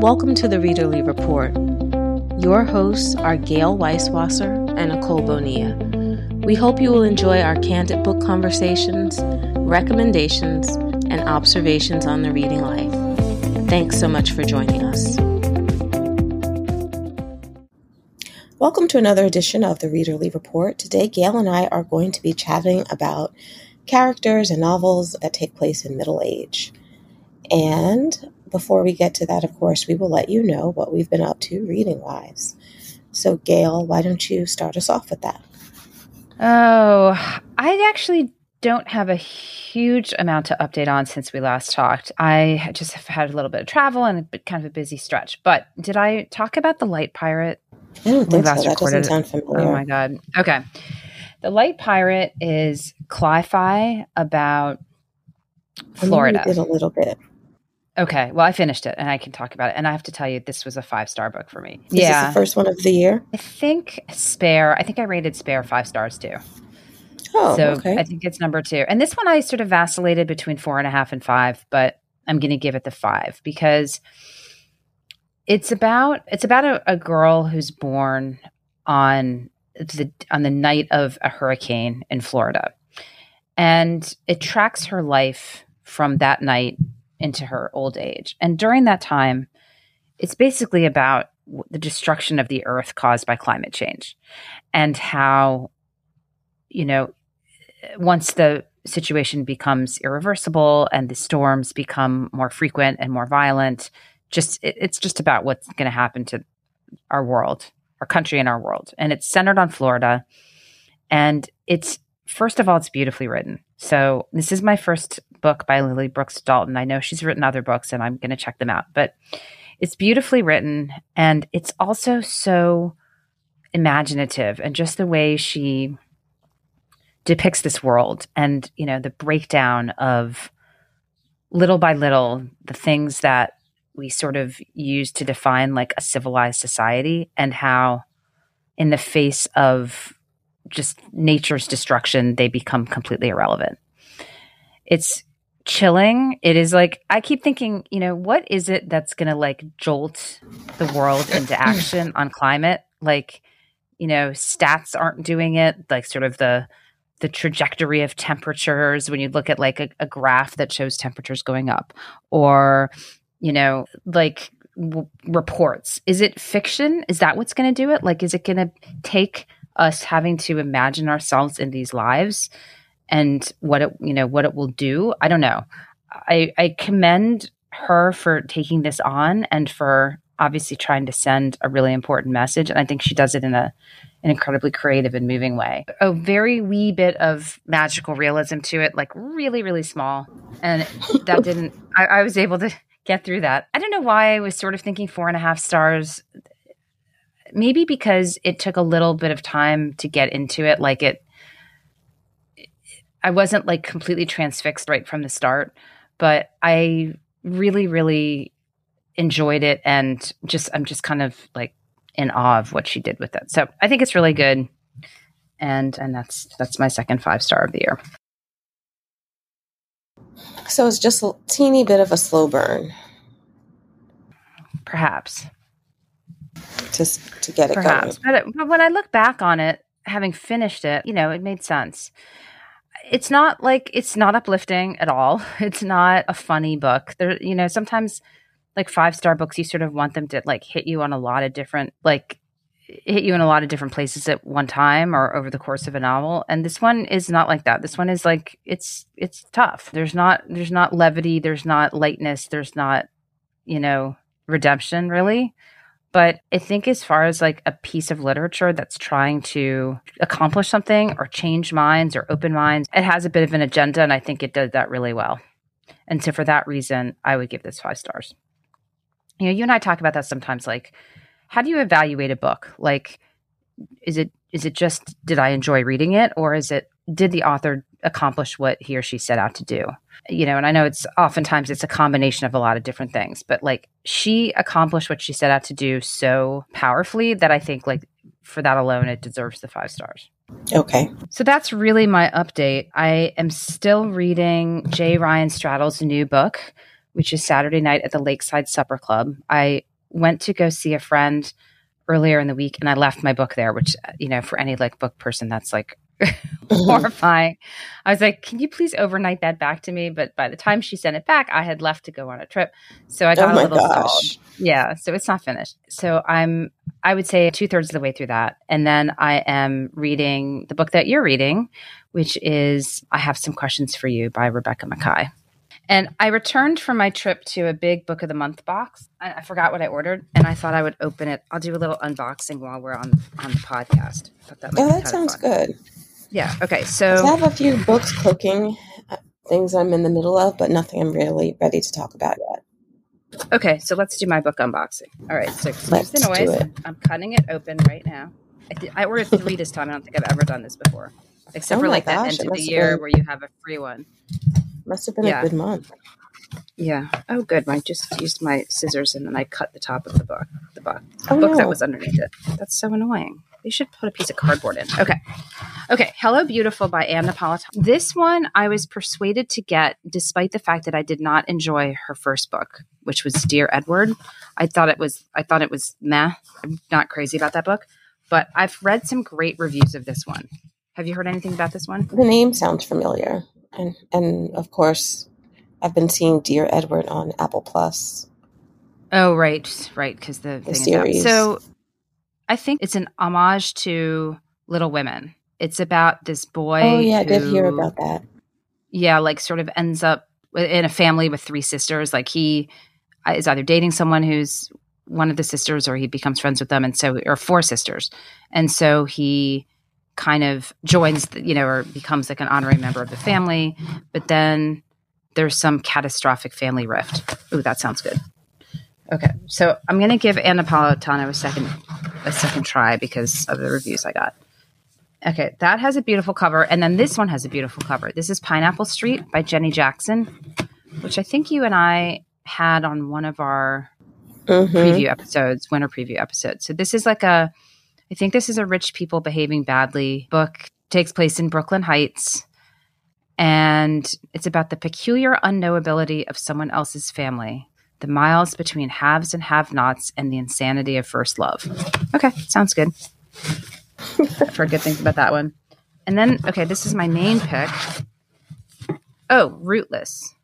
Welcome to the Readerly Report. Your hosts are Gayle Weiswasser and Nicole Bonilla. We hope you will enjoy our candid book conversations, recommendations, and observations on the reading life. Thanks so much for joining us. Welcome to another edition of the Readerly Report. Today, Gayle and I are going to be chatting about characters and novels that take place in middle age. And before we get to that, of course, we will let you know what we've been up to reading wise. So, Gayle, why don't you start us off with that? Oh, I actually don't have a huge amount to update on since we last talked. I just have had a little bit of travel and a bit, kind of a busy stretch. But did I talk about the Light Pirate? I don't think so. That recorded? doesn't sound familiar. Oh my god. Okay. The Light Pirate is cli-fi about Florida. I did a little bit. Okay. Well, I finished it and I can talk about it. And I have to tell you, this was a five star book for me. Is yeah. the first one of the year? I think Spare, I think I rated Spare five stars too. Oh, so okay. I think it's number two. And this one I sort of vacillated between four and a half and five, but I'm going to give it the five because it's about it's about a, a girl who's born on the on the night of a hurricane in Florida, and it tracks her life from that night into her old age. And during that time, it's basically about the destruction of the earth caused by climate change and how, you know, eh, once the situation becomes irreversible and the storms become more frequent and more violent, just it's just about what's going to happen to our world, our country, and our world. And it's centered on Florida. And it's, first of all, it's beautifully written. So this is my first book by Lily Brooks Dalton. I know she's written other books and I'm going to check them out, but it's beautifully written and it's also so imaginative and just the way she depicts this world and, you know, the breakdown of little by little the things that we sort of use to define like a civilized society and how in the face of just nature's destruction they become completely irrelevant it's chilling. It is like I keep thinking, you know, what is it that's going to like jolt the world into action on climate? Like, you know, stats aren't doing it. Like, sort of the the trajectory of temperatures when you look at like a, a graph that shows temperatures going up, or you know, like w- reports. Is it fiction? Is that what's going to do it? Like, is it going to take us having to imagine ourselves in these lives? And what it you know what it will do i don't know. I i commend her for taking this on and for obviously trying to send a really important message and i think she does it in a an incredibly creative and moving way. A very wee bit of magical realism to it like really really small and that didn't I, I was able to get through that. I don't know why i was sort of thinking four and a half stars. Maybe because it took a little bit of time to get into it like it I wasn't like completely transfixed right from the start, but I really, really enjoyed it and just I'm just kind of like in awe of what she did with it. So I think it's really good. And and that's that's my second five star of the year. So it's just a teeny bit of a slow burn. Perhaps. Just to get it Perhaps. going. But, but when I look back on it, having finished it, you know, it made sense it's not like it's not uplifting at all. It's not a funny book. There, you know, sometimes like five star books, you sort of want them to like hit you on a lot of different, like hit you in a lot of different places at one time or over the course of a novel. And this one is not like that. This one is like it's it's tough. There's not there's not levity. There's not lightness. There's not you know redemption really. But I think as far as like a piece of literature that's trying to accomplish something or change minds or open minds, it has a bit of an agenda. And I think it does that really well. And so for that reason, I would give this five stars. You know, you and I talk about that sometimes. Like, how do you evaluate a book? Like, is it is it just did I enjoy reading it, or is it did the author accomplish what he or she set out to do? you know, and I know it's oftentimes it's a combination of a lot of different things, but like she accomplished what she set out to do so powerfully that I think like for that alone it deserves the five stars. Okay. So that's really my update. I am still reading J. Ryan Stradal's new book, which is Saturday Night at the Lakeside Supper Club. I went to go see a friend earlier in the week and I left my book there, which, you know, for any like book person, that's like Mm-hmm. horrifying. I was like, can you please overnight that back to me? But by the time she sent it back, I had left to go on a trip. So I oh got oh a little gosh. stalled. Yeah. So it's not finished. So I'm, I would say two thirds of the way through that. And then I am reading the book that you're reading, which is I Have Some Questions for You by Rebecca Makkai. And I returned from my trip to a big book of the month box. I, I, forgot what I ordered, and I thought I would open it. I'll do a little unboxing while we're on on the podcast. That oh, that sounds good. Yeah. Okay. So I have a few books cooking, uh, things I'm in the middle of, but nothing I'm really ready to talk about yet. Okay, so let's do my book unboxing. All right, so excuse the noise. I'm cutting it open right now. I, th- I ordered three this time. I don't think I've ever done this before, except oh for like gosh, the end of the year been... where you have a free one. Must have been yeah. a good month. Yeah. Oh, good. I just used my scissors and then I cut the top of the book. The book, the oh, book no. that was underneath it. That's so annoying. They should put a piece of cardboard in. Okay. Okay. Hello, Beautiful by Ann Napolitano. This one I was persuaded to get despite the fact that I did not enjoy her first book, which was Dear Edward. I thought it was I thought it was meh. I'm not crazy about that book. But I've read some great reviews of this one. Have you heard anything about this one? The name sounds familiar and and of course, I've been seeing Dear Edward on Apple Plus. Oh right, right, because the, the series. So I think it's an homage to Little Women. It's about this boy. Oh yeah, who, I did hear about that. Yeah, like sort of ends up in a family with three sisters. Like he uh, is either dating someone who's one of the sisters, or he becomes friends with them, and so or four sisters, and so he kind of joins, the, you know, or becomes like an honorary member of the family. But then there's some catastrophic family rift. Ooh, that sounds good. Okay, so I'm going to give Ann Napolitano a second a second try because of the reviews I got. Okay, that has a beautiful cover, and then this one has a beautiful cover. This is Pineapple Street by Jenny Jackson, which I think you and I had on one of our mm-hmm. preview episodes, winter preview episodes. So this is like a I think this is a rich people behaving badly book. Takes place in Brooklyn Heights. And it's about the peculiar unknowability of someone else's family, the miles between haves and have nots, and the insanity of first love. Okay, sounds good. I've heard good things about that one. And then, okay, this is my main pick. Oh, Rootless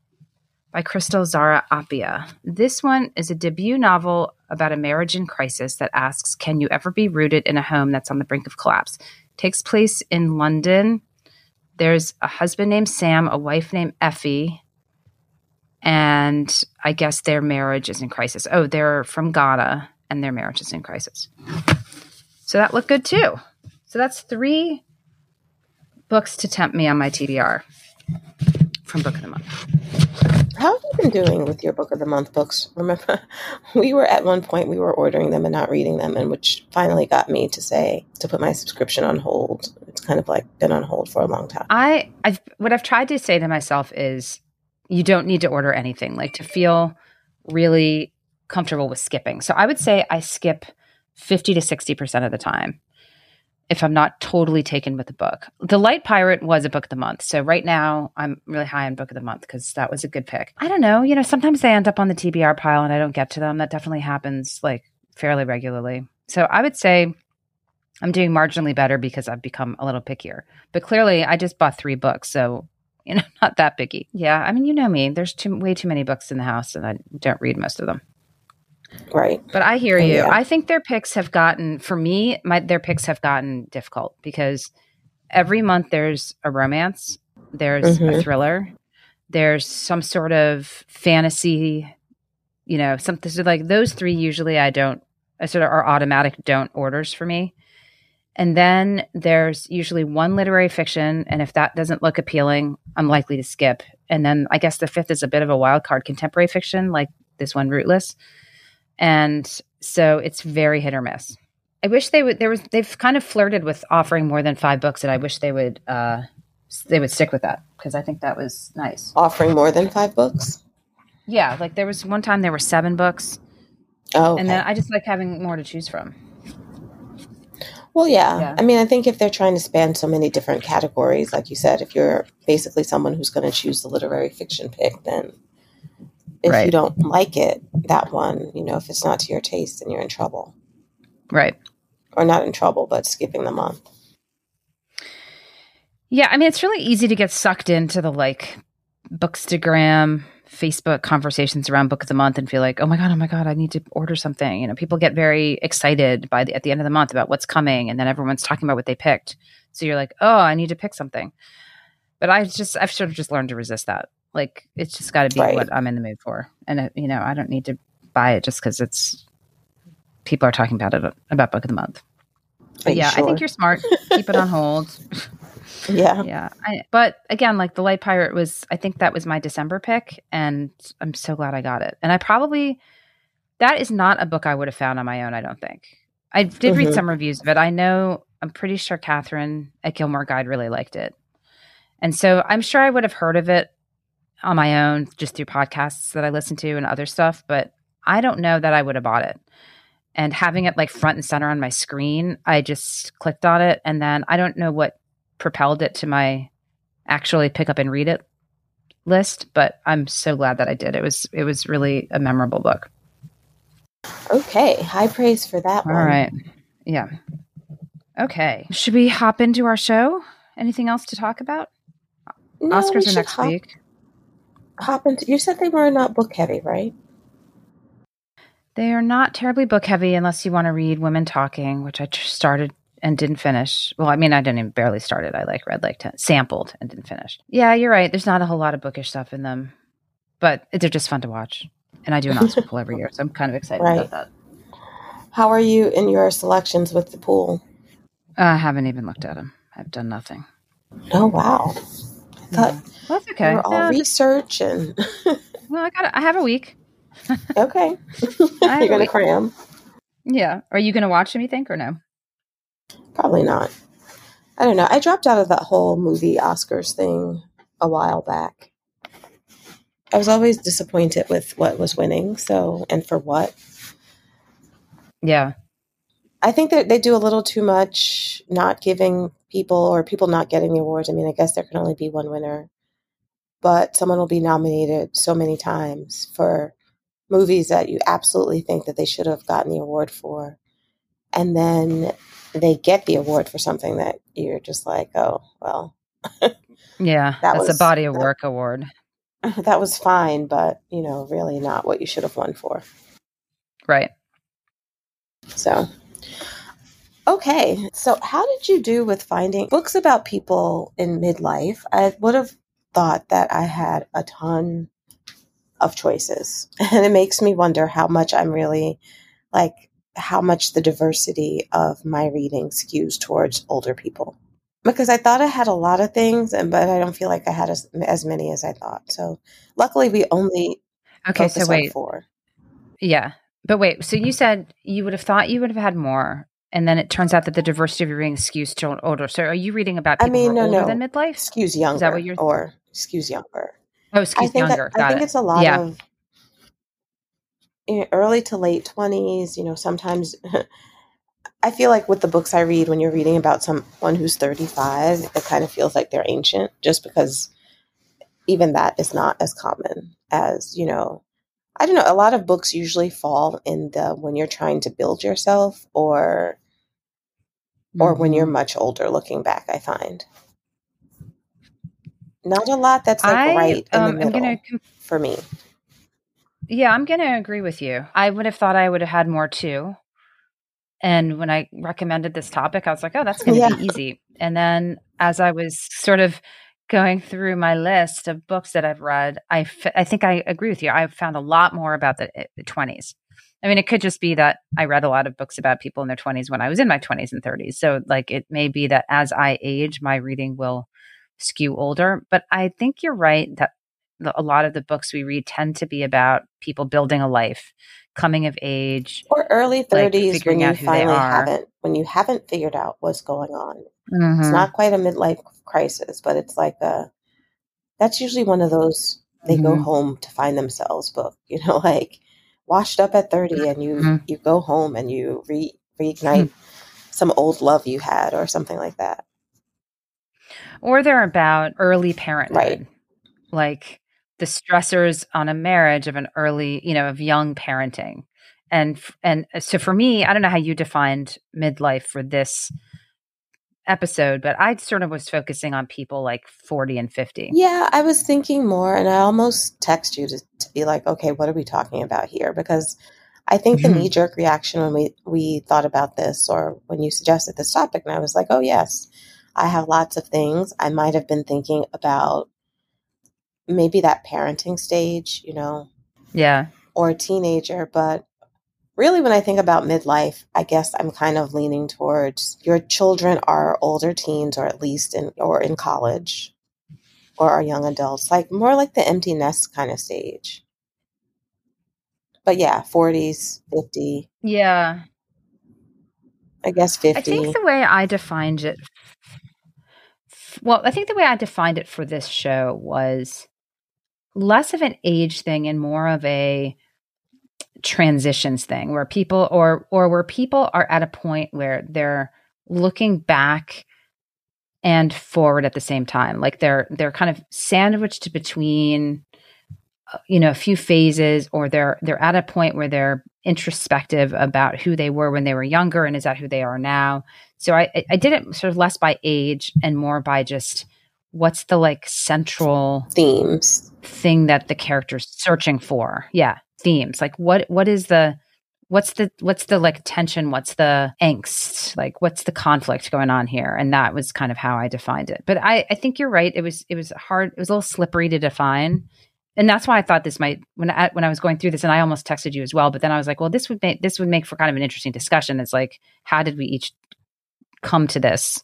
by Krystle Zara Appiah. This one is a debut novel about a marriage in crisis that asks, Can you ever be rooted in a home that's on the brink of collapse? It takes place in London. There's a husband named Sam, a wife named Effie, and I guess their marriage is in crisis. Oh, they're from Ghana and their marriage is in crisis. So that looked good too. So that's three books to tempt me on my TBR from Book of the Month. How have you been doing with your book of the month books? Remember, we were at one point we were ordering them and not reading them, and which finally got me to say to put my subscription on hold. It's kind of like been on hold for a long time. I, I've, what I've tried to say to myself is, you don't need to order anything. Like to feel really comfortable with skipping. So I would say I skip fifty to sixty percent of the time if I'm not totally taken with the book. The Light Pirate was a book of the month. So right now I'm really high on book of the month because that was a good pick. I don't know. You know, sometimes they end up on the TBR pile and I don't get to them. That definitely happens like fairly regularly. So I would say I'm doing marginally better because I've become a little pickier. But clearly I just bought three books. So, you know, not that picky. Yeah. I mean, you know me. There's too, way too many books in the house and I don't read most of them. Right. But I hear you. Yeah. I think their picks have gotten for me, my their picks have gotten difficult because every month there's a romance, there's mm-hmm. a thriller, there's some sort of fantasy, you know, something so like those three usually I don't I sort of are automatic don't orders for me. And then there's usually one literary fiction, and if that doesn't look appealing, I'm likely to skip. And then I guess the fifth is a bit of a wild card contemporary fiction, like this one, Rootless. And so it's very hit or miss. I wish they would there was they've kind of flirted with offering more than 5 books and I wish they would uh they would stick with that because I think that was nice. Offering more than 5 books? Yeah, like there was one time there were 7 books. Oh. Okay. And then I just like having more to choose from. Well, yeah. yeah. I mean, I think if they're trying to span so many different categories, like you said, if you're basically someone who's going to choose the literary fiction pick, then if right. you don't like it, that one. You know, if it's not to your taste, then you're in trouble. Right. Or not in trouble, but skipping the month. Yeah, I mean, it's really easy to get sucked into the like Bookstagram, Facebook conversations around Book of the Month and feel like, oh my god, oh my god, I need to order something. You know, people get very excited by the at the end of the month about what's coming, and then everyone's talking about what they picked. So you're like, oh, I need to pick something. But I just, I've sort of just learned to resist that. Like, it's just got to be Right. what I'm in the mood for, and it, you know, I don't need to buy it just because it's people are talking about it about Book of the Month. But yeah, I think you're smart. Keep it on hold. Yeah. yeah I, but again like the light pirate was i think that was my december pick and i'm so glad i got it. And i probably that is not a book i would have found on my own i don't think. I did read Mhm. some reviews but i know i'm pretty sure catherine at gilmore guide really liked it. And so i'm sure i would have heard of it on my own just through podcasts that i listen to and other stuff but i don't know that i would have bought it. And having it like front and center on my screen i just clicked on it and then i don't know what propelled it to my actually pick up and read it list but i'm so glad that i did it was it was really a memorable book Okay. High praise for that all one. right yeah okay should we hop into our show anything else to talk about No, oscars are next hop, week Hop into. You said they were not book heavy, right? they are not terribly book heavy unless you want to read women talking which i tr- started and didn't finish well i mean i didn't even barely started i like read like 10, sampled and didn't finish yeah you're right there's not a whole lot of bookish stuff in them but they're just fun to watch and i do an oscar pool every year so i'm kind of excited Right. about that How are you in your selections with the pool? I haven't even looked at them. I've done nothing. Oh wow. I thought Well, that's okay. were all No, research and well, I got. I have a week. okay. I have You're gonna week. cram. Yeah. Are you going to watch them? You think or no? Probably not. I don't know. I dropped out of that whole movie Oscars thing a while back. I was always disappointed with what was winning, so and for what. Yeah. I think that they do a little too much not giving people or people not getting the awards. I mean, I guess there can only be one winner, but someone will be nominated so many times for movies that you absolutely think that they should have gotten the award for. And then they get the award for something that you're just like, oh, well, Yeah. That That's was- a body of that- work award. that was fine, but, you know, really not what you should have won for. Right. So, okay. So, how did you do with finding books about people in midlife? I would have thought that I had a ton of choices. And it makes me wonder how much I'm really like, how much the diversity of my reading skews towards older people. Because I thought I had a lot of things, and but I don't feel like I had as, as many as I thought. So, luckily, we only Okay. So wait. four. Yeah. But wait. So you said you would have thought you would have had more, and then it turns out that the diversity of your reading skews to older. So are you reading about I mean, no, older no. than midlife? Skews younger, Is that what you're- or skews younger. Oh, I think younger. that, I think it. it's a lot Yeah. of early to late twenties. You know, sometimes I feel like with the books I read, when you're reading about someone who's 35, it kind of feels like they're ancient, just because even that is not as common as you know. I don't know. A lot of books usually fall in the when you're trying to build yourself, or or when you're Mhm. much older, looking back. I find not a lot that's like I right in um, the middle com- for me. Yeah, I'm going to agree with you. I would have thought I would have had more too. And when I recommended this topic, I was like, oh, that's going to Yeah. be easy. And then as I was sort of going through my list of books that I've read, I, f- I think I agree with you. I found a lot more about the, eh, the 20s. I mean, it could just be that I read a lot of books about people in their 20s when I was in my 20s and 30s. So, like, it may be that as I age, my reading will skew older. But I think you're right that a lot of the books we read tend to be about people building a life, coming of age. or early like, 30s when you out who they finally are. haven't when you haven't figured out what's going on it's Mhm. not quite a midlife crisis but it's like a that's usually one of those they go Mhm. home to find themselves book you know like washed up at 30 and you Mhm. you go home and you re, reignite some old love you had or something like that Or they're about early parenthood. Right. Like the stressors on a marriage of an early, you know, of young parenting. And and so for me, I don't know how you defined midlife for this episode, but I sort of was focusing on people like 40 and 50. Yeah, I was thinking more, and I almost text you to, to be like, okay, what are we talking about here? Because I think mm-hmm. the knee jerk reaction when we, we thought about this or when you suggested this topic, and I was like, oh, yes, I have lots of things. I might have been thinking about maybe that parenting stage, you know? Yeah. Or a teenager, but really when I think about midlife, I guess I'm kind of leaning towards your children are older teens or at least in or in college or are young adults, like more like the empty nest kind of stage. But yeah, 40s, 50. Yeah. I guess 50. I think the way I defined it well, I think the way I defined it for this show was less of an age thing and more of a transitions thing where people or or where people are at a point where they're looking back and forward at the same time. Like they're they're kind of sandwiched between uh, you know a few phases or they're they're at a point where they're introspective about who they were when they were younger and is that who they are now. So i i did it sort of less by age and more by just what's the like central themes. thing that the character's searching for? Yeah themes. Like what what is the what's the what's the like tension? What's the angst? Like what's the conflict going on here? And that was kind of how i defined it. But i i think you're right. It was it was hard it was a little slippery to define. And that's why i thought this might when i when i was going through this and i almost texted you as well but then i was like well this would make this would make for kind of an interesting discussion. It's like how did we each come to this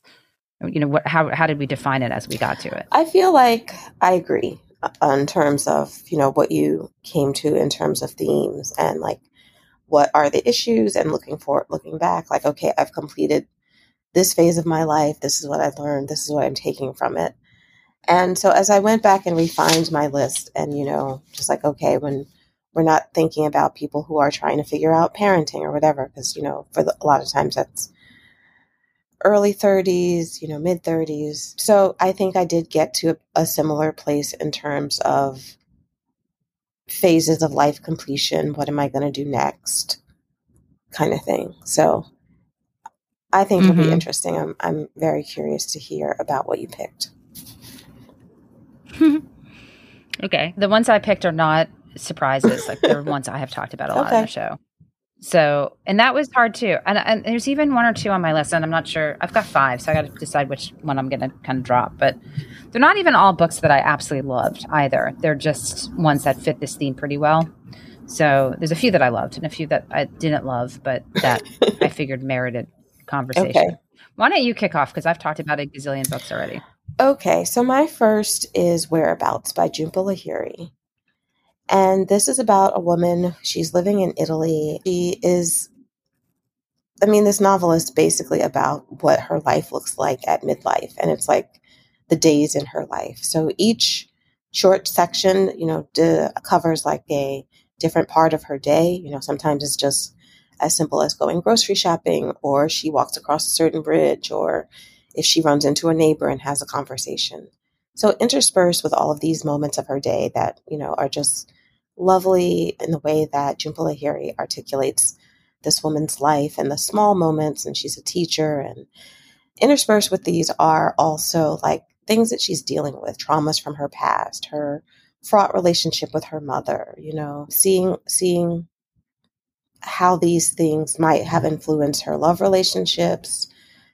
you know what how how did we define it as we got to it? I feel like i agree uh, in terms of you know what you came to in terms of themes and like what are the issues and looking for looking back like okay i've completed this phase of my life this is what i've learned this is what i'm taking from it. And so as i went back and refined my list and you know just like okay when we're not thinking about people who are trying to figure out parenting or whatever because you know for the, a lot of times that's early 30s, you know, mid 30s. So I think I did get to a, a, similar place in terms of phases of life completion. What am I going to do next? Kind of thing. So I think mm-hmm. it'll be mm-hmm. interesting. I'm, I'm very curious to hear about what you picked. okay. The ones I picked are not surprises. Like they're ones I have talked about a lot okay. on the show. So, and that was hard too. And, and there's even one or two on my list, and I'm not sure. I've got five, so I got to decide which one I'm going to kind of drop. But they're not even all books that I absolutely loved either. They're just ones that fit this theme pretty well. So there's a few that I loved and a few that I didn't love, but that I figured merited conversation. Okay. Why don't you kick off? Because I've talked about a gazillion books already. Okay, so my first is Whereabouts by Jhumpa Lahiri. And this is about a woman. She's living in Italy. She is, I mean, this novel is basically about what her life looks like at midlife. And it's like the days in her life. So each short section, you know, covers like a different part of her day. You know, sometimes it's just as simple as going grocery shopping, or she walks across a certain bridge, or if she runs into a neighbor and has a conversation. So interspersed with all of these moments of her day that, you know, are just lovely in the way that Jhumpa Lahiri articulates this woman's life and the small moments, and she's a teacher. And interspersed with these are also like things that she's dealing with, traumas from her past, her fraught relationship with her mother, you know, seeing seeing how these things might have influenced her love relationships,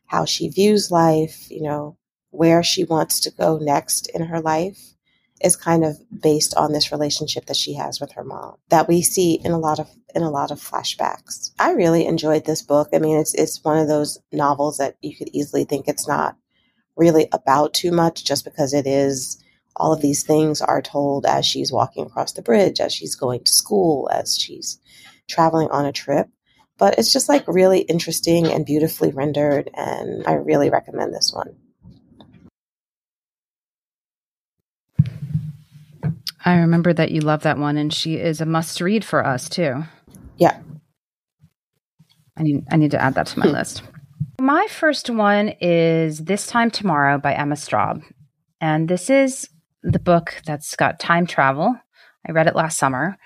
how she views life, you know, where she wants to go next in her life is kind of based on this relationship that she has with her mom that we see in a lot of in a lot of flashbacks. I really enjoyed this book. I mean, it's it's one of those novels that you could easily think it's not really about too much just because it is all of these things are told as she's walking across the bridge, as she's going to school, as she's traveling on a trip. But it's just like really interesting and beautifully rendered and I really recommend this one. I remember that you love that one, and she is a must read for us too. Yeah. I need I need to add that to my hmm. list. My first one is This Time Tomorrow by Emma Straub. And this is the book that's got time travel. I read it last summer.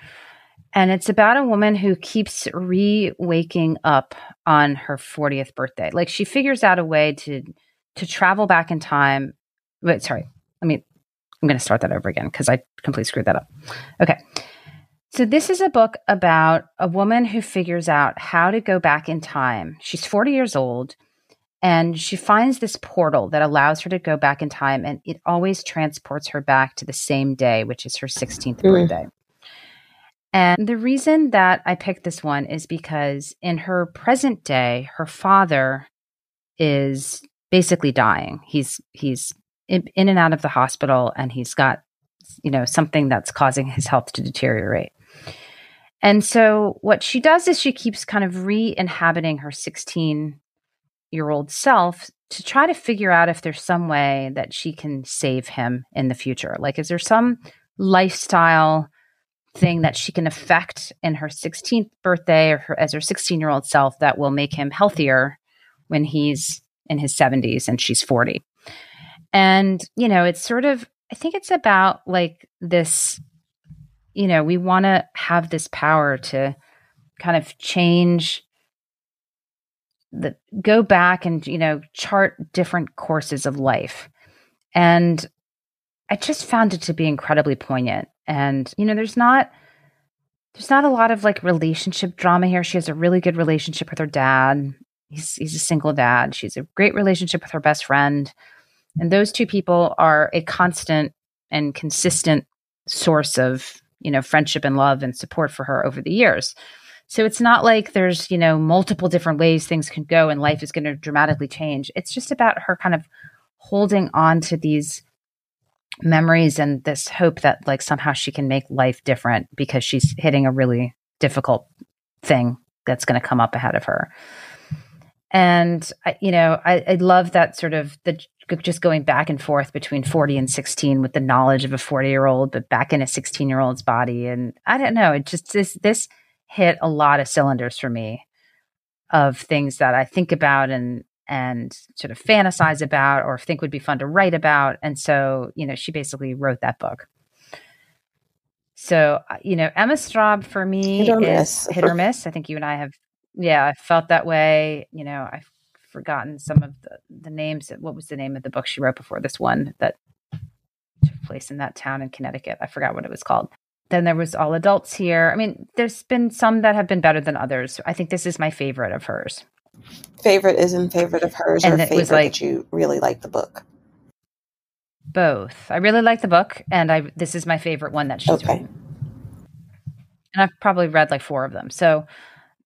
And it's about a woman who keeps re waking up on her 40th birthday. Like she figures out a way to to travel back in time. Wait, sorry. Let me I'm going to start that over again because I completely screwed that up. Okay. So, this is a book about a woman who figures out how to go back in time. She's 40 years old and she finds this portal that allows her to go back in time and it always transports her back to the same day, which is her 16th mm. birthday. And the reason that I picked this one is because in her present day, her father is basically dying. He's he's in, and out of the hospital and he's got you know something that's causing his health to deteriorate. And so what she does is she keeps kind of re-inhabiting her 16 year old self to try to figure out if there's some way that she can save him in the future. Like, is there some lifestyle thing that she can affect in her 16th birthday or her, as her 16 year old self that will make him healthier when he's in his 70s and she's 40? And, you know, it's sort of, I think it's about like this you know, we want to have this power to kind of change the go back and you know chart different courses of life. And i just found it to be incredibly poignant. And you know there's not there's not a lot of like relationship drama here. She has a really good relationship with her dad. He's he's a single dad. She's a great relationship with her best friend and those two people are a constant and consistent source of you know, friendship and love and support for her over the years. So it's not like there's, you know, multiple different ways things can go and life is going to dramatically change. It's just about her kind of holding on to these memories and this hope that like somehow she can make life different because she's hitting a really difficult thing that's going to come up ahead of her. And I, you know, I, I love that sort of the just going back and forth between 40 and 16 with the knowledge of a 40 year old, but back in a 16 year old's body. And I don't know, it just this this hit a lot of cylinders for me of things that I think about and and sort of fantasize about or think would be fun to write about. And so, you know, she basically wrote that book. So, uh, you know, Emma Straub for me hit is miss. hit or miss. I think you and I have, yeah, I felt that way. You know, I forgotten some of the, the names. What was the name of the book she wrote before this one that took place in that town in Connecticut? I forgot what it was called. Then there was All Adults Here. I mean, there's been some that have been better than others. I think this is my favorite of hers. Favorite is in favorite of hers, and or favorite like, that you really like the book. Both. I really like the book, and I this is my favorite one that she's okay. written. And I've probably read like four of them. So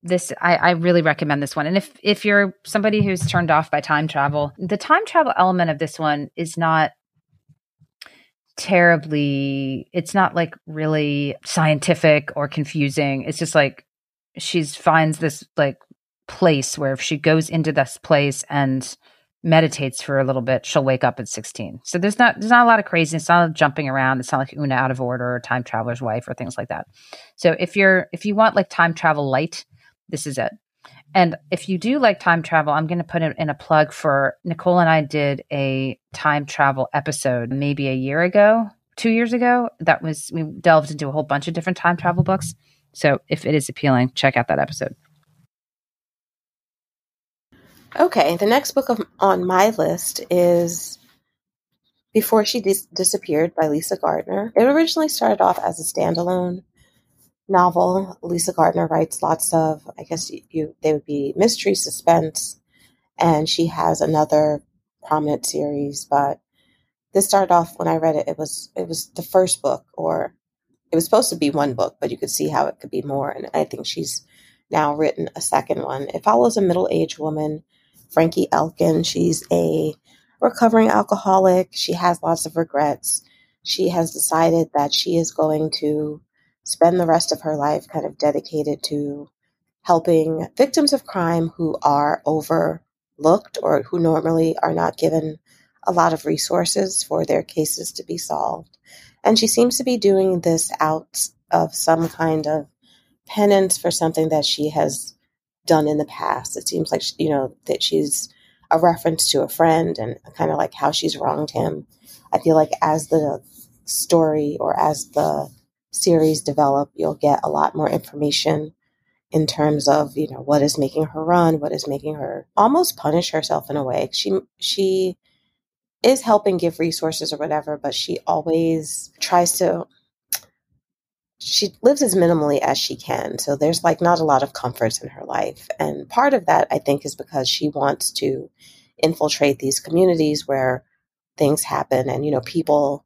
this I, I, really recommend this one. And if if you're somebody who's turned off by time travel the time travel element of this one is not terribly it's not like really scientific or confusing. It's just like she finds this like place where if she goes into this place and meditates for a little bit she'll wake up at 16 so there's not there's not a lot of craziness it's not jumping around it's not like Oona out of order or time traveler's wife or things like that. So if you're if you want like time travel light this is it. And if you do like time travel, I'm going to put it in a plug for Nicole and I did a time travel episode maybe a year ago, two years ago. That was, we delved into a whole bunch of different time travel books. So if it is appealing, check out that episode. Okay, the next book of, on my list is Before She Dis- Disappeared by Lisa Gardner. It originally started off as a standalone novel. Lisa Gardner writes lots of, I guess you, you they would be mystery, suspense, and she has another prominent series. But this started off when I read it. It was it was the first book, or it was supposed to be one book, but you could see how it could be more. And I think she's now written a second one. It follows a middle aged woman, Frankie Elkin. She's a recovering alcoholic. She has lots of regrets. She has decided that she is going to spend the rest of her life kind of dedicated to helping victims of crime who are overlooked or who normally are not given a lot of resources for their cases to be solved. And she seems to be doing this out of some kind of penance for something that she has done in the past. It seems like, you know, that she's a reference to a friend and kind of like how she's wronged him. I feel like as the story or as the series develop, you'll get a lot more information in terms of you know what is making her run, what is making her almost punish herself in a way. She she is helping give resources or whatever, but she always tries to. She lives as minimally as she can. So there's like not a lot of comforts in her life. And part of that, I think, is because she wants to infiltrate these communities where things happen and, you know, people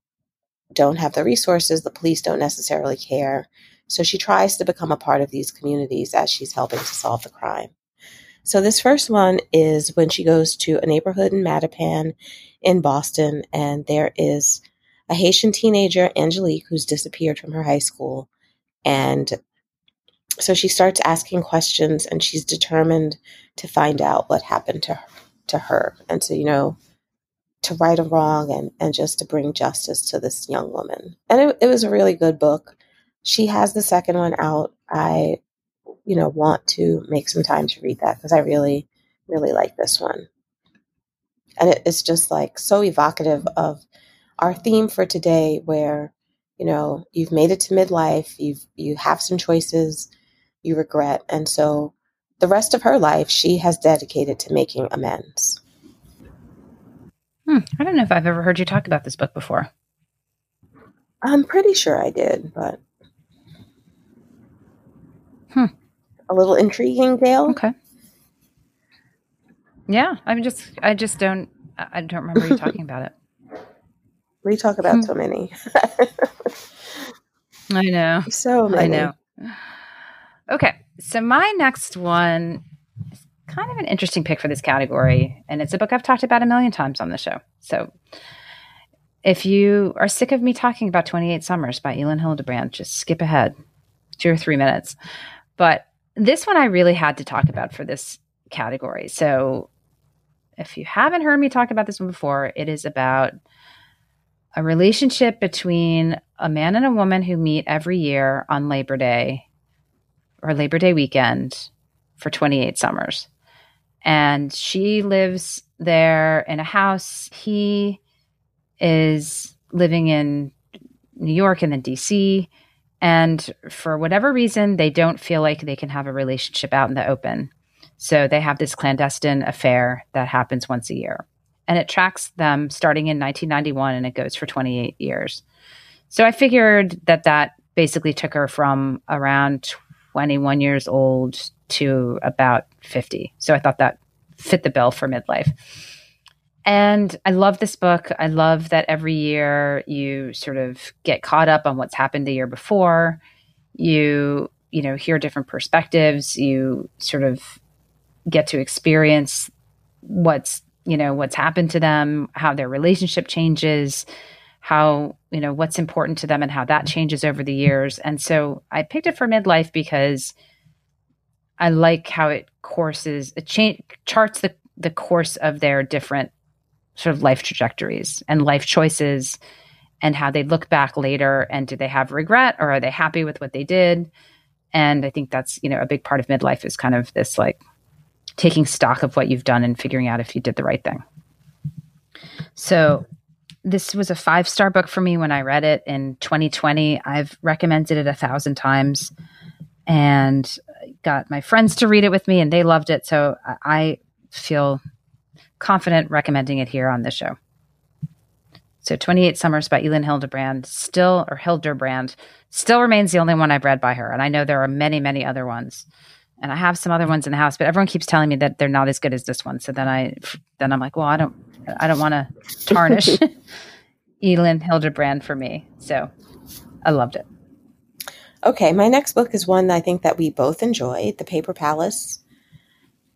don't have the resources, the police don't necessarily care. So she tries to become a part of these communities as she's helping to solve the crime. So this first one is when she goes to a neighborhood in Mattapan in Boston, and there is a Haitian teenager, Angelique, who's disappeared from her high school. And so she starts asking questions and she's determined to find out what happened to her, to her and so, you know, to right a wrong and, and just to bring justice to this young woman. And it, it was a really good book she has the second one out. I, you know, want to make some time to read that because I really, really like this one. And it, it's just like so evocative of our theme for today, where, you know, you've made it to midlife, you've, you have some choices you regret. And so the rest of her life, she has dedicated to making amends. Hmm. I don't know if I've ever heard you talk about this book before. I'm pretty sure I did, but Hmm. A little intriguing, Gayle. Okay. Yeah, I'm just, I just don't, I don't remember you talking about it. We talk about hmm. so many. I know. So many. I know. Okay, so my next one kind of an interesting pick for this category, and it's a book I've talked about a million times on the show. So if you are sick of me talking about 28 Summers by Elin Hilderbrand, just skip ahead two or three minutes. But this one I really had to talk about for this category. So if you haven't heard me talk about this one before, it is about a relationship between a man and a woman who meet every year on Labor Day or Labor Day weekend for 28 summers. And she lives there in a house. He is living in New York and then DC. And for whatever reason, they don't feel like they can have a relationship out in the open. So they have this clandestine affair that happens once a year. And it tracks them starting in 1991 and it goes for 28 years. So I figured that that basically took her from around 21 years old to about 50. So I thought that fit the bill for midlife. And I love this book. I love that every year you sort of get caught up on what's happened the year before. You, you know, hear different perspectives. You sort of get to experience what's, you know, what's happened to them, how their relationship changes, how, you know, what's important to them and how that changes over the years. And so I picked it for midlife because I like how it courses, it cha- charts the, the course of their different sort of life trajectories and life choices and how they look back later and do they have regret or are they happy with what they did? And i think that's you know a big part of midlife is kind of this like taking stock of what you've done and figuring out if you did the right thing. So this was a five star book for me when i read it in 2020 i've recommended it a thousand times. And got my friends to read it with me and they loved it so i feel confident recommending it here on this show. So 28 Summers by Elin Hilderbrand still, or Hilderbrand, still remains the only one I've read by her. And I know there are many, many other ones. And I have some other ones in the house, but everyone keeps telling me that they're not as good as this one. So then I, then I'm like, well, I don't, I don't want to tarnish Elin Hilderbrand for me. So I loved it. Okay, my next book is one I think that we both enjoyed, The Paper Palace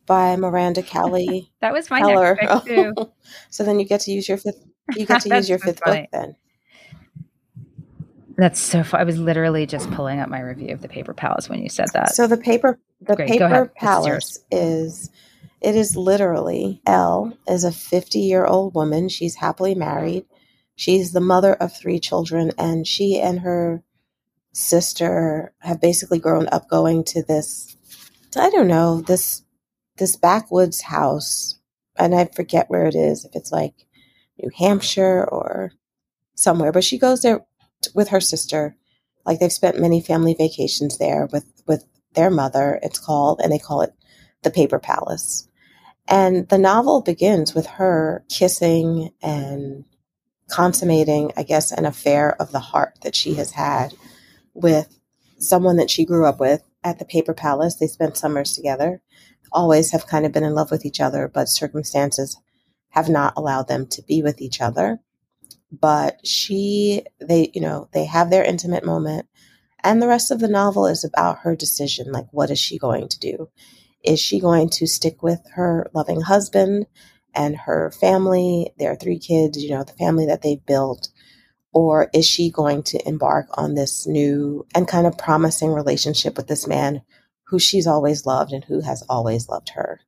by Miranda Cowley. that was my Heller. next pick too. so then you get to use your fifth. You get to use your so fifth funny. book then. That's so fun. I was literally just pulling up my review of the Paper Palace when you said that. So the paper, the Great, Paper Palace is, it is literally Elle is a fifty year old woman. She's happily married. She's the mother of three children, and she and her sister have basically grown up going to this. I don't know this this backwoods house, and I forget where it is, if it's like New Hampshire or somewhere, but she goes there with her sister. Like they've spent many family vacations there with with their mother. It's called, and they call it the Paper Palace. And the novel begins with her kissing and consummating, I guess, an affair of the heart that she has had with someone that she grew up with at the Paper Palace. They spent summers together, always have kind of been in love with each other, but circumstances have not allowed them to be with each other. But she, they, you know, they have their intimate moment. And the rest of the novel is about her decision. Like, what is she going to do? Is she going to stick with her loving husband and her family, their three kids, you know, the family that they've built? Or is she going to embark on this new and kind of promising relationship with this man who she's always loved and who has always loved her?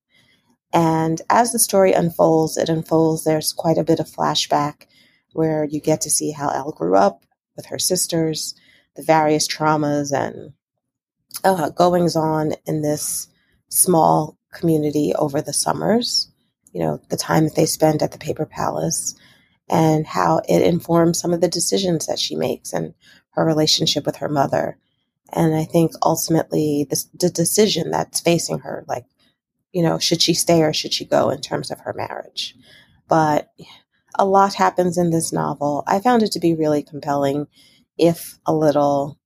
And as the story unfolds, it unfolds, there's quite a bit of flashback where you get to see how Elle grew up with her sisters, the various traumas and uh, goings on in this small community over the summers, you know, the time that they spend at the Paper Palace, and how it informs some of the decisions that she makes and her relationship with her mother. And I think ultimately this, the decision that's facing her, like, you know, should she stay or should she go in terms of her marriage? But a lot happens in this novel. I found it to be really compelling, if a little,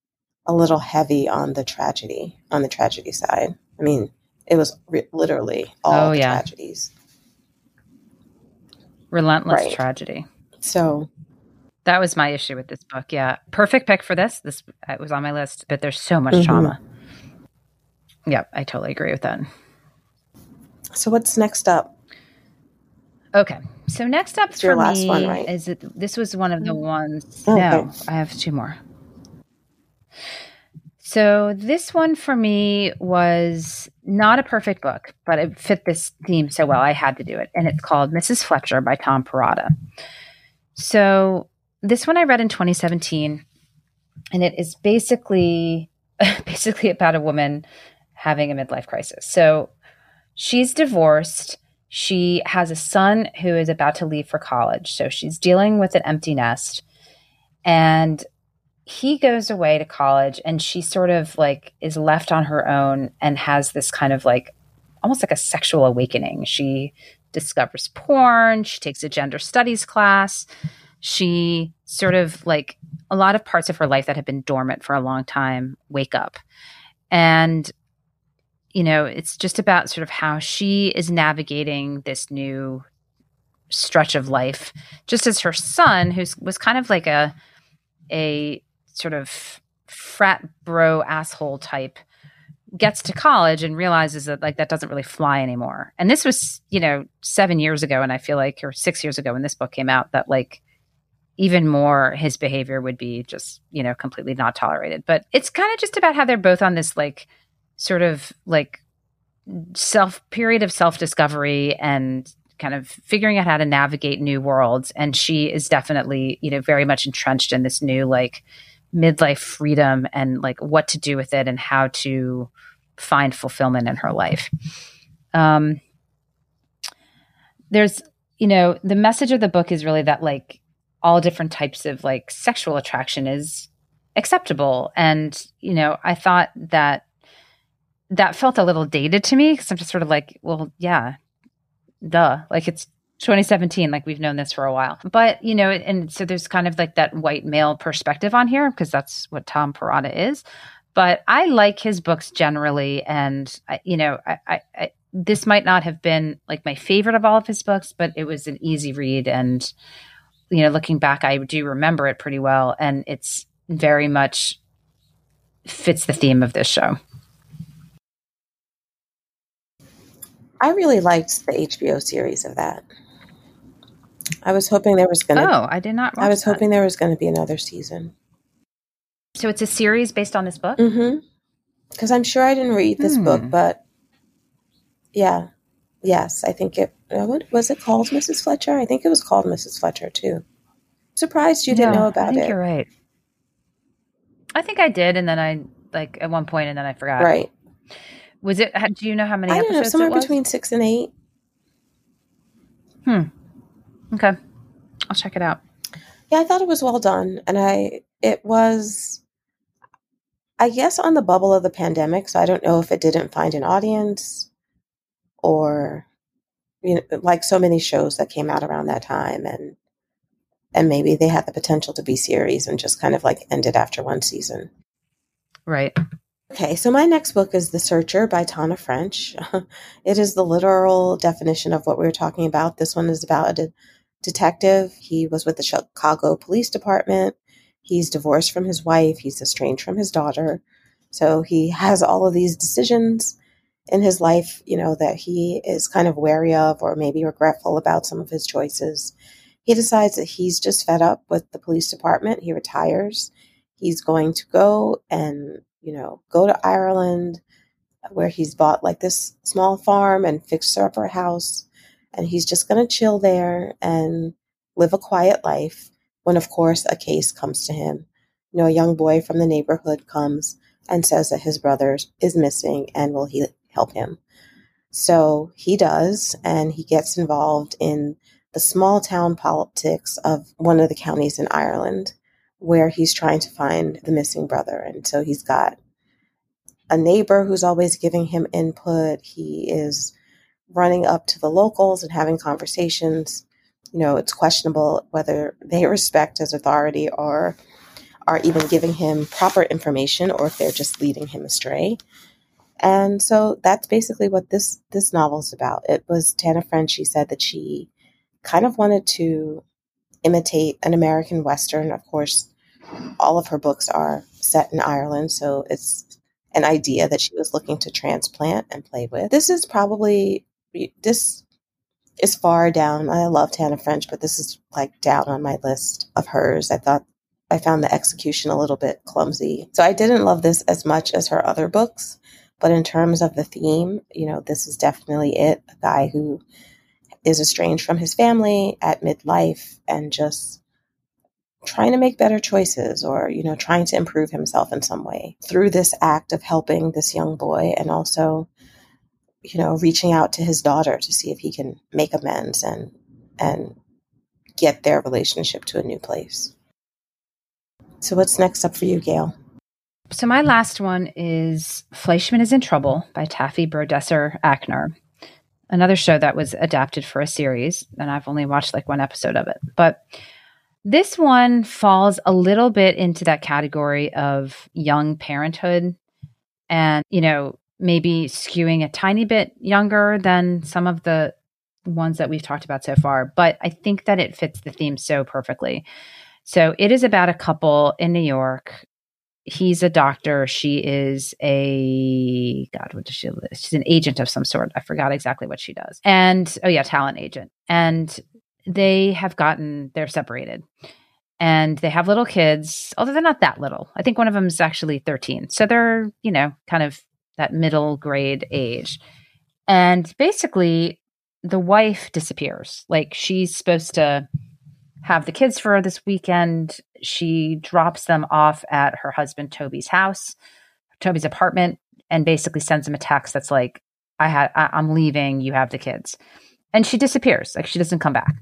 a little heavy on the tragedy, on the tragedy side. I mean, it was re- literally all oh, yeah. tragedies. Relentless right. tragedy. So that was my issue with this book. Yeah. Perfect pick for this. This it was on my list, but there's so much mm-hmm. trauma. Yep, I totally agree with that. So what's next up? Okay. So next up it's for me one, right? is it this was one of the ones oh, no, okay. I have two more. So this one for me was not a perfect book, but it fit this theme so well. I had to do it. And it's called Mrs. Fletcher by Tom Perrotta. So this one I read in 2017 and it is basically basically about a woman having a midlife crisis. So she's divorced. She has a son who is about to leave for college. So she's dealing with an empty nest. And he goes away to college and she sort of like is left on her own and has this kind of like almost like a sexual awakening. She discovers porn, she takes a gender studies class. She sort of like a lot of parts of her life that have been dormant for a long time wake up. And you know, it's just about sort of how she is navigating this new stretch of life just as her son who was kind of like a a sort of frat bro asshole type gets to college and realizes that like that doesn't really fly anymore. And this was, you know, 7 years ago and I feel like or 6 years ago when this book came out that like even more his behavior would be just, you know, completely not tolerated. But it's kind of just about how they're both on this like sort of like self period of self-discovery and kind of figuring out how to navigate new worlds and she is definitely, you know, very much entrenched in this new like midlife freedom and like what to do with it and how to find fulfillment in her life. Um, there's, you know, the message of the book is really that like all different types of like sexual attraction is acceptable. And, you know, I thought that that felt a little dated to me because I'm just sort of like, well, yeah, duh. Like it's 2017 like we've known this for a while. But you know and so there's kind of like that white male perspective on here because that's what tom perrotta is. But i like his books generally and I, you know I, I, I, this might not have been like my favorite of all of his books but it was an easy read and you know looking back i do remember it pretty well and it's very much fits the theme of this show. I really liked the HBO series of that. I was hoping there was going to. Oh, I did not. I was that. hoping there was going to be another season. So it's a series based on this book. Mm-hmm. Because I'm sure I didn't read this hmm. book, but yeah, yes, I think it. Uh, what was it called, Mrs. Fletcher? I think it was called Mrs. Fletcher too. Surprised you didn't know about I think it. You're right. I think I did, and then I like at one point, and then I forgot. Right. Was it? Do you know how many? I don't know. Somewhere between six and eight. Hmm. Okay. I'll check it out. Yeah, I thought it was well done. And I it was, I guess, on the bubble of the pandemic. So I don't know if it didn't find an audience or, you know, like so many shows that came out around that time. And, and maybe they had the potential to be series and just kind of like ended after one season. Right. Okay, so my next book is The Searcher by Tana French. it is the literal definition of what we were talking about. This one is about a detective. He was with the Chicago Police Department. He's divorced from his wife. He's estranged from his daughter. So he has all of these decisions in his life, you know, that he is kind of wary of or maybe regretful about some of his choices. He decides that he's just fed up with the police department. He retires. He's going to go and you know, go to Ireland where he's bought like this small farm and fixed up a house. And he's just going to chill there and live a quiet life when, of course, a case comes to him. You know, a young boy from the neighborhood comes and says that his brother is missing and will he help him. So he does, and he gets involved in the small town politics of one of the counties in Ireland where he's trying to find the missing brother. And so he's got a neighbor who's always giving him input. He is running up to the locals and having conversations. You know, it's questionable whether they respect his authority or are even giving him proper information or if they're just leading him astray. And so that's basically what this this novel's about. It was Tana French. She said that she kind of wanted to imitate an American Western. Of course, all of her books are set in Ireland, so it's an idea that she was looking to transplant and play with. This is probably this is far down. I love Tana French, but this is like down on my list of hers. I thought I found the execution a little bit clumsy. So I didn't love this as much as her other books, but in terms of the theme, you know, this is definitely it. A guy who is estranged from his family at midlife and just trying to make better choices or you know trying to improve himself in some way through this act of helping this young boy and also you know reaching out to his daughter to see if he can make amends and and get their relationship to a new place. So what's next up for you Gayle? So my last one is Fleishman is in trouble by taffy brodesser akner another show that was adapted for a series and i've only watched like one episode of it. But this one falls a little bit into that category of young parenthood. And, you know, maybe skewing a tiny bit younger than some of the ones that we've talked about so far. But I think that it fits the theme so perfectly. So it is about a couple in New York. He's a doctor. She is a God. What does she? She's an agent of some sort. I forgot exactly what she does. And oh yeah, talent agent. And they have gotten they're separated and they have little kids although they're not that little i think one of them is actually 13 so they're you know kind of that middle grade age. And basically the wife disappears. Like she's supposed to have the kids for this weekend. She drops them off at her husband toby's house toby's apartment and basically sends him a text that's like i had I, i'm leaving. You have the kids. And she disappears. Like she doesn't come back.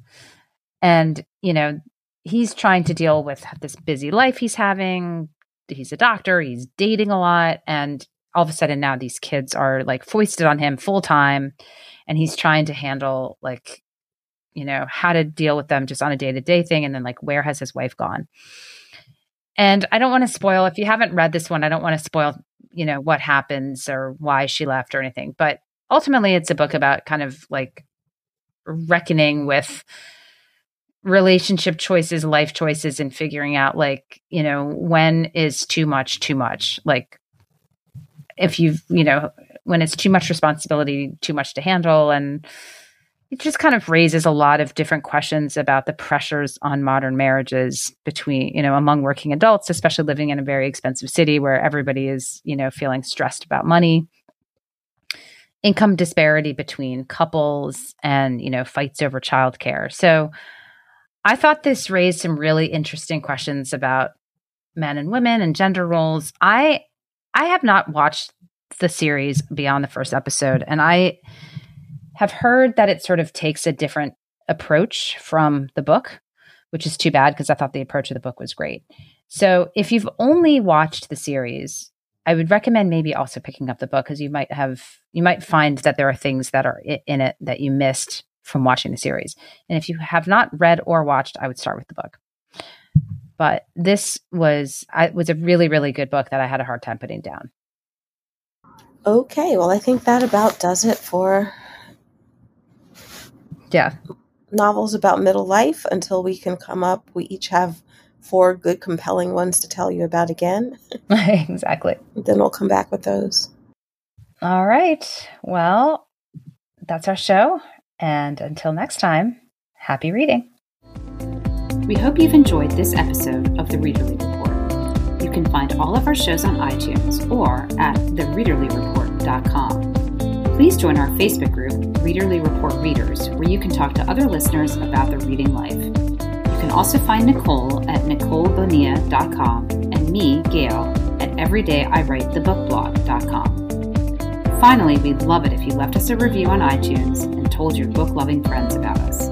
And you know he's trying to deal with this busy life he's having. He's a doctor. He's dating a lot. And all of a sudden now these kids are like foisted on him full time and he's trying to handle like you know how to deal with them just on a day-to-day thing and then like where has his wife gone and i don't want to spoil if you haven't read this one i don't want to spoil you know what happens or why she left or anything but ultimately it's a book about kind of like reckoning with relationship choices, life choices, and figuring out like, you know, when is too much too much? Like, if you've, you know, when it's too much responsibility, too much to handle. And it just kind of raises a lot of different questions about the pressures on modern marriages between, you know, among working adults, especially living in a very expensive city where everybody is, you know, feeling stressed about money income disparity between couples and you know fights over childcare. So I thought this raised some really interesting questions about men and women and gender roles. I I have not watched the series beyond the first episode and I have heard that it sort of takes a different approach from the book, which is too bad because I thought the approach of the book was great. So if you've only watched the series, I would recommend maybe also picking up the book because you might have you might find that there are things that are in it that you missed from watching the series. And if you have not read or watched, I would start with the book. But this was I was a really really good book that I had a hard time putting down. Okay, well I think that about does it for yeah novels about middle life until we can come up we each have four good, compelling ones to tell you about again. exactly. Then we'll come back with those. All right. Well, that's our show. And until next time, happy reading. We hope you've enjoyed this episode of the Readerly Report. You can find all of our shows on iTunes or at thereaderlyreport.com. Please join our Facebook group, Readerly Report Readers, where you can talk to other listeners about their reading life You can also find Nicole at NicoleBonilla.com and me, Gayle, at EverydayIWriteTheBookBlog.com. Finally, we'd love it if you left us a review on iTunes and told your book loving friends about us.